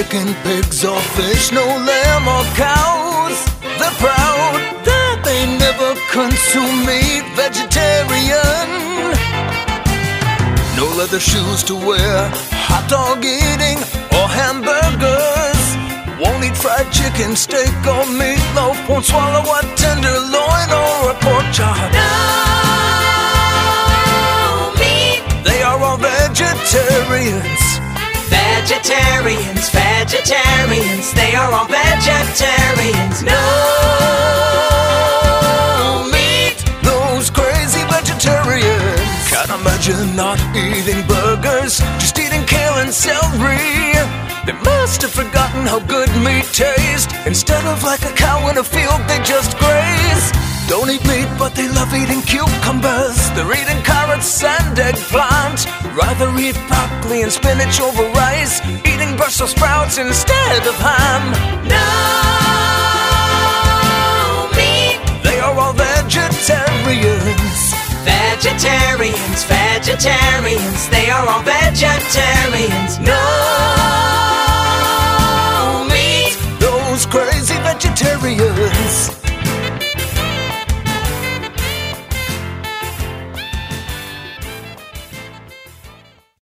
chicken, pigs, or fish, no lamb or cows. They're proud that they never consume meat, vegetarian. No leather shoes to wear, hot dog eating, or hamburgers. Won't eat fried chicken, steak, or meatloaf. Won't swallow a tenderloin or a pork chop. No meat. They are all vegetarians. Vegetarians, vegetarians, they are all vegetarians. No meat. Those crazy vegetarians can't imagine not eating burgers, just eating kale and celery. They must have forgotten how good meat tastes. Instead of like a cow in a field, they just graze. Don't eat meat, but they love eating cucumbers. They're eating carrots and eggplant. Rather eat broccoli and spinach over rice. Brussels sprouts instead of ham. No meat. They are all vegetarians. Vegetarians, vegetarians, they are all vegetarians. No meat. Those crazy vegetarians